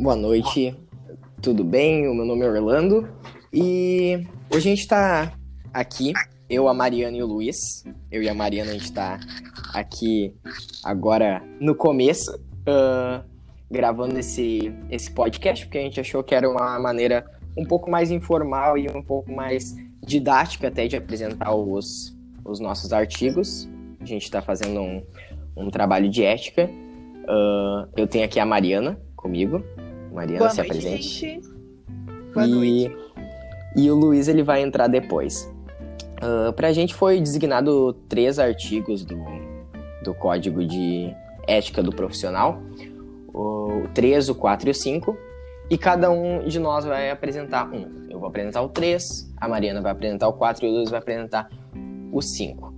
Boa noite, tudo bem? O meu nome é Orlando e hoje a gente está aqui, eu, a Mariana e o Luiz. Eu e a Mariana, a gente está aqui agora no começo, uh, gravando esse, esse podcast, porque a gente achou que era uma maneira um pouco mais informal e um pouco mais didática até de apresentar os, os nossos artigos. A gente está fazendo um, um trabalho de ética. Uh, eu tenho aqui a Mariana comigo. Mariana, Boa se noite, apresente. gente. Boa e, noite. e o Luiz ele vai entrar depois. Uh, pra gente foi designado três artigos do, do Código de Ética do Profissional: o 3, o 4 e o 5. E cada um de nós vai apresentar um. Eu vou apresentar o 3, a Mariana vai apresentar o 4 e o Luiz vai apresentar o 5.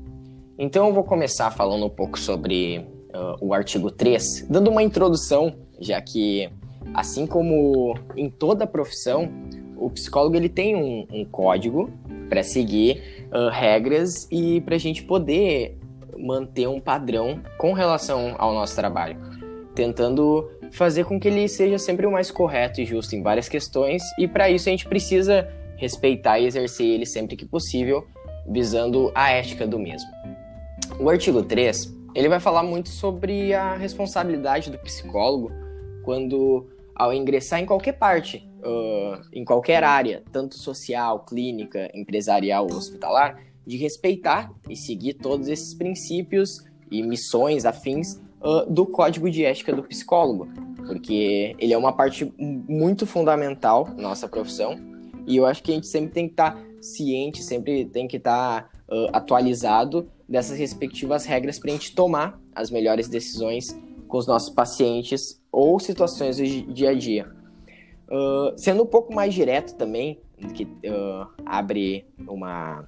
Então eu vou começar falando um pouco sobre uh, o artigo 3, dando uma introdução, já que, assim como em toda profissão, o psicólogo ele tem um, um código para seguir uh, regras e para a gente poder manter um padrão com relação ao nosso trabalho, tentando fazer com que ele seja sempre o mais correto e justo em várias questões, e para isso a gente precisa respeitar e exercer ele sempre que possível, visando a ética do mesmo. O artigo 3, ele vai falar muito sobre a responsabilidade do psicólogo quando, ao ingressar em qualquer parte, uh, em qualquer área, tanto social, clínica, empresarial ou hospitalar, de respeitar e seguir todos esses princípios e missões afins uh, do código de ética do psicólogo, porque ele é uma parte muito fundamental na nossa profissão. E eu acho que a gente sempre tem que estar ciente, sempre tem que estar uh, atualizado dessas respectivas regras para a gente tomar as melhores decisões com os nossos pacientes ou situações do dia a dia. Uh, sendo um pouco mais direto também, que uh, abre uma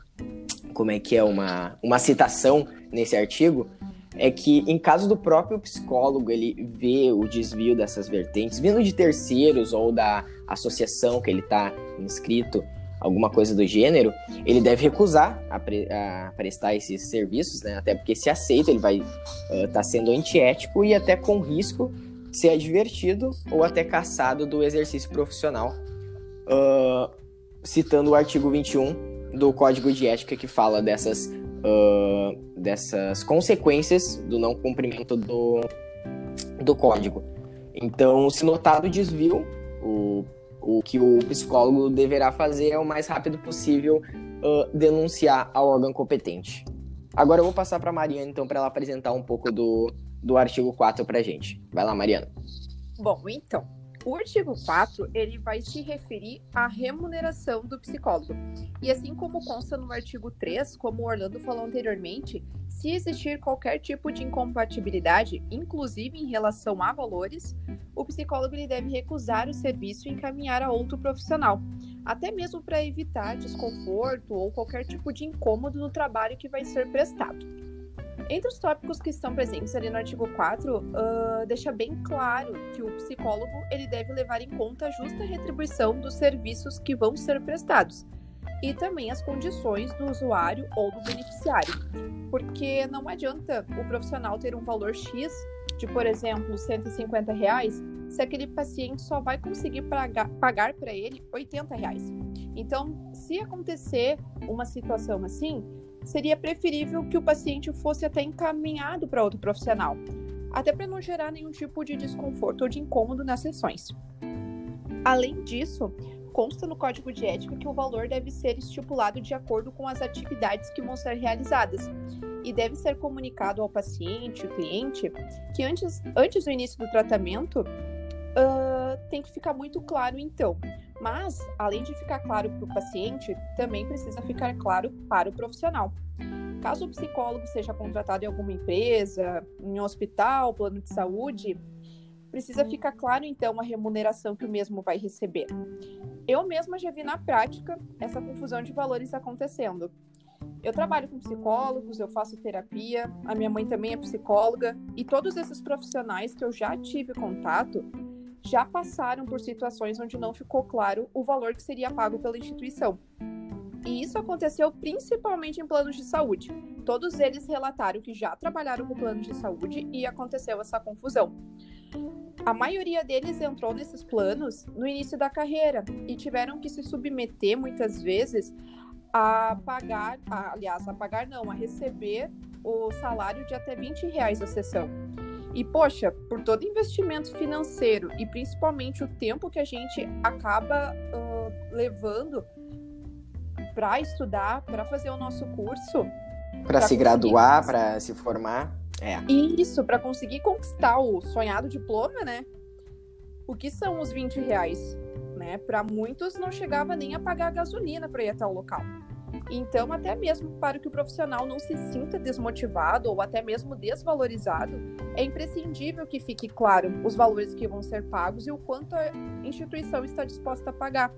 como é que é uma, uma citação nesse artigo, é que em caso do próprio psicólogo ele vê o desvio dessas vertentes vindo de terceiros ou da associação que ele está inscrito, alguma coisa do gênero, ele deve recusar a, pre a prestar esses serviços, né? Até porque se aceita, ele vai estar uh, tá sendo antiético e até com risco de ser advertido ou até caçado do exercício profissional, uh, citando o artigo 21 do Código de Ética que fala dessas, uh, dessas consequências do não cumprimento do, do código. Então, se notado desvio, o, o que o psicólogo deverá fazer é o mais rápido possível uh, denunciar ao órgão competente. Agora eu vou passar para a Mariana, então, para ela apresentar um pouco do, do artigo 4 para a gente. Vai lá, Mariana. Bom, então, o artigo 4, ele vai se referir à remuneração do psicólogo. E assim como consta no artigo 3, como o Orlando falou anteriormente, se existir qualquer tipo de incompatibilidade, inclusive em relação a valores, o psicólogo ele deve recusar o serviço e encaminhar a outro profissional, até mesmo para evitar desconforto ou qualquer tipo de incômodo no trabalho que vai ser prestado. Entre os tópicos que estão presentes ali no artigo 4, uh, deixa bem claro que o psicólogo ele deve levar em conta a justa retribuição dos serviços que vão ser prestados e também as condições do usuário ou do beneficiário. Porque não adianta o profissional ter um valor X de, por exemplo, 150 reais, se aquele paciente só vai conseguir pagar, pagar para ele 80 reais. Então, se acontecer uma situação assim, seria preferível que o paciente fosse até encaminhado para outro profissional, até para não gerar nenhum tipo de desconforto ou de incômodo nas sessões. Além disso, consta no código de ética que o valor deve ser estipulado de acordo com as atividades que vão ser realizadas e deve ser comunicado ao paciente, o cliente, que antes, antes do início do tratamento uh, tem que ficar muito claro então mas, além de ficar claro para o paciente, também precisa ficar claro para o profissional. Caso o psicólogo seja contratado em alguma empresa, em um hospital, plano de saúde, precisa ficar claro então a remuneração que o mesmo vai receber. Eu mesma já vi na prática essa confusão de valores acontecendo. Eu trabalho com psicólogos, eu faço terapia, a minha mãe também é psicóloga, e todos esses profissionais que eu já tive contato já passaram por situações onde não ficou claro o valor que seria pago pela instituição. E isso aconteceu principalmente em planos de saúde. Todos eles relataram que já trabalharam com planos de saúde e aconteceu essa confusão. A maioria deles entrou nesses planos no início da carreira e tiveram que se submeter muitas vezes a pagar, a, aliás, a pagar não, a receber o salário de até 20 reais a sessão. E, poxa, por todo investimento financeiro e principalmente o tempo que a gente acaba uh, levando para estudar, para fazer o nosso curso. Para se graduar, para se formar. É. Isso, para conseguir conquistar o sonhado diploma, né? O que são os 20 reais? Né? Para muitos não chegava nem a pagar a gasolina para ir até o local. Então, até mesmo para que o profissional não se sinta desmotivado ou até mesmo desvalorizado, é imprescindível que fique claro os valores que vão ser pagos e o quanto a instituição está disposta a pagar.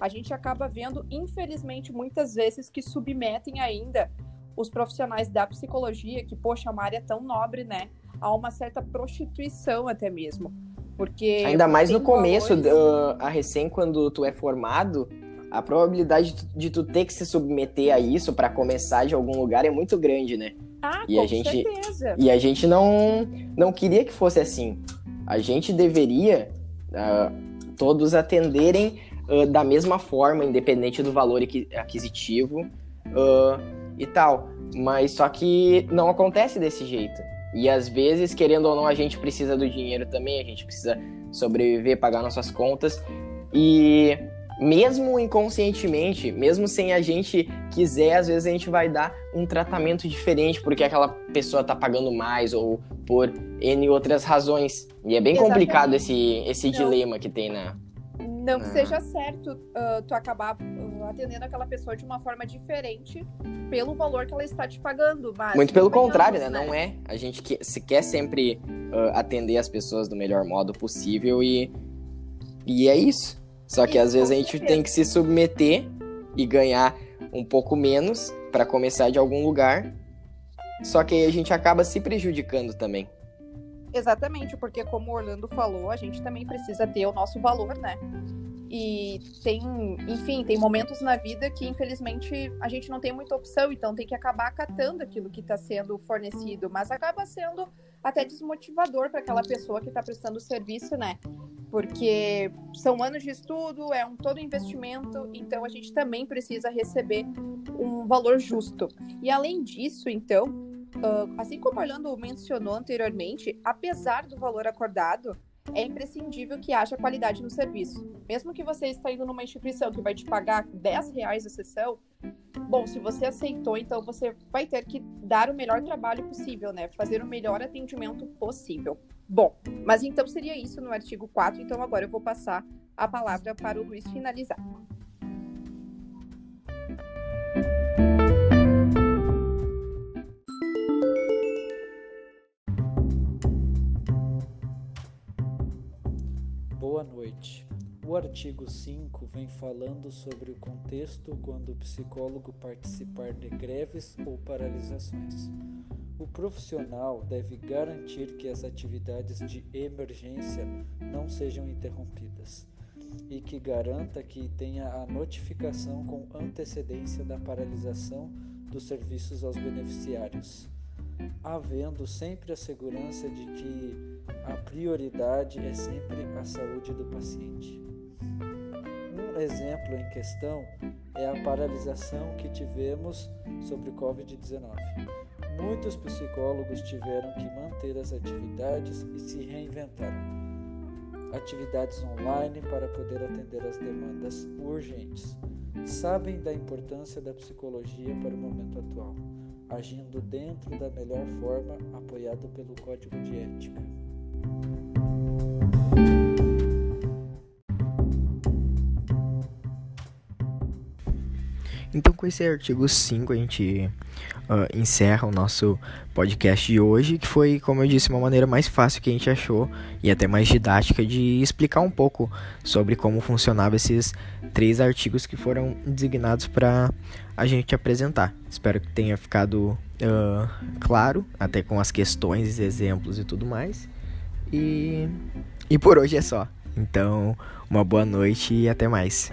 A gente acaba vendo, infelizmente, muitas vezes que submetem ainda os profissionais da psicologia, que, poxa, é uma área tão nobre, né, a uma certa prostituição até mesmo. Porque. Ainda mais no começo, valores... uh, a recém, quando tu é formado, a probabilidade de tu ter que se submeter a isso para começar de algum lugar é muito grande, né? Ah, e com a gente certeza. E a gente não não queria que fosse assim. A gente deveria uh, todos atenderem uh, da mesma forma, independente do valor aquisitivo uh, e tal. Mas só que não acontece desse jeito. E às vezes, querendo ou não, a gente precisa do dinheiro também, a gente precisa sobreviver, pagar nossas contas. E mesmo inconscientemente, mesmo sem a gente quiser, às vezes a gente vai dar um tratamento diferente porque aquela pessoa tá pagando mais ou por N outras razões. E é bem Exatamente. complicado esse, esse dilema que tem na, não que seja certo uh, tu acabar uh, atendendo aquela pessoa de uma forma diferente pelo valor que ela está te pagando. Muito pelo contrário, né? né? Não é. A gente que, se quer sempre uh, atender as pessoas do melhor modo possível e, e é isso. Só que isso, às vezes a gente tem que se submeter e ganhar um pouco menos para começar de algum lugar. Só que aí a gente acaba se prejudicando também. Exatamente, porque como o Orlando falou, a gente também precisa ter o nosso valor, né? E tem, enfim, tem momentos na vida que infelizmente a gente não tem muita opção, então tem que acabar acatando aquilo que está sendo fornecido, mas acaba sendo até desmotivador para aquela pessoa que está prestando o serviço, né? Porque são anos de estudo, é um todo investimento, então a gente também precisa receber um valor justo. E além disso, então, Uh, assim como Orlando mencionou anteriormente, apesar do valor acordado, é imprescindível que haja qualidade no serviço. Mesmo que você está indo numa instituição que vai te pagar 10 reais a sessão, bom, se você aceitou, então você vai ter que dar o melhor trabalho possível, né? Fazer o melhor atendimento possível. Bom, mas então seria isso no artigo 4, então agora eu vou passar a palavra para o Luiz finalizar. noite. O artigo 5 vem falando sobre o contexto quando o psicólogo participar de greves ou paralisações. O profissional deve garantir que as atividades de emergência não sejam interrompidas e que garanta que tenha a notificação com antecedência da paralisação dos serviços aos beneficiários havendo sempre a segurança de que a prioridade é sempre a saúde do paciente. Exemplo em questão é a paralisação que tivemos sobre o Covid-19. Muitos psicólogos tiveram que manter as atividades e se reinventaram. Atividades online para poder atender as demandas urgentes. Sabem da importância da psicologia para o momento atual agindo dentro da melhor forma, apoiado pelo Código de Ética. Então, com esse artigo 5, a gente uh, encerra o nosso podcast de hoje, que foi, como eu disse, uma maneira mais fácil que a gente achou e até mais didática de explicar um pouco sobre como funcionavam esses três artigos que foram designados para a gente apresentar. Espero que tenha ficado uh, claro, até com as questões, exemplos e tudo mais. E, e por hoje é só. Então, uma boa noite e até mais.